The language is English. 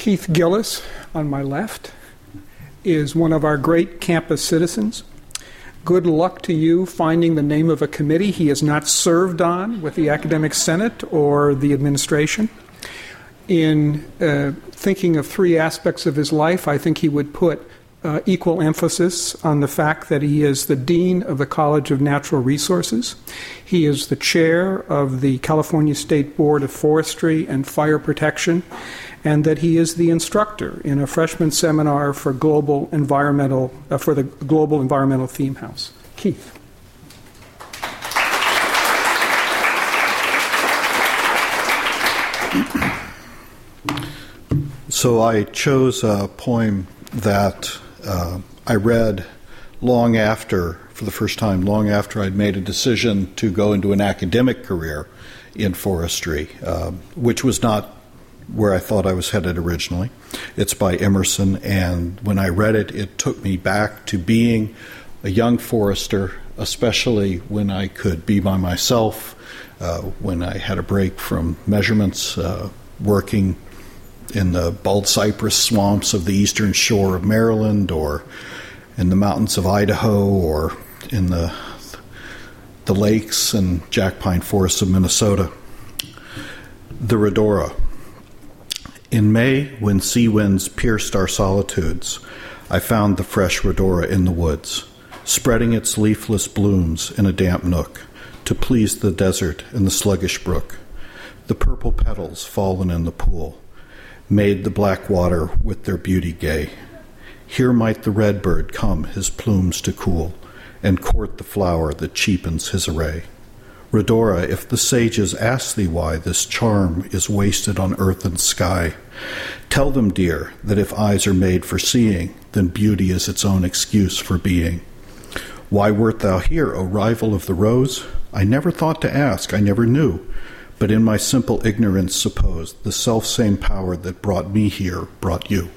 Keith Gilless, on my left, is one of our great campus citizens. Good luck to you finding the name of a committee he has not served on with the Academic Senate or the administration. In uh, thinking of three aspects of his life, I think he would put uh, equal emphasis on the fact that he is the Dean of the College of Natural Resources. He is the chair of the California State Board of Forestry and Fire Protection, and that he is the instructor in a freshman seminar for global environmental uh, for the Global Environmental Theme House. Keith. So I chose a poem that uh, I read long after, for the first time, long after I'd made a decision to go into an academic career in forestry, uh, which was not where I thought I was headed originally. It's by Emerson, and when I read it, it took me back to being a young forester, especially when I could be by myself, uh, when I had a break from measurements, uh, working in the bald cypress swamps of the eastern shore of Maryland or in the mountains of Idaho or in the the lakes and jack pine forests of Minnesota. The Rhodora. In May, when sea winds pierced our solitudes, I found the fresh Rhodora in the woods, spreading its leafless blooms in a damp nook to please the desert and the sluggish brook. The purple petals fallen in the pool made the black water with their beauty gay. Here might the redbird come his plumes to cool, and court the flower that cheapens his array. Rhodora, if the sages ask thee why this charm is wasted on earth and sky, tell them, dear, that if eyes are made for seeing, then beauty is its own excuse for being. Why wert thou here, O rival of the rose? I never thought to ask, I never knew but in my simple ignorance supposed the self same power that brought me here brought you.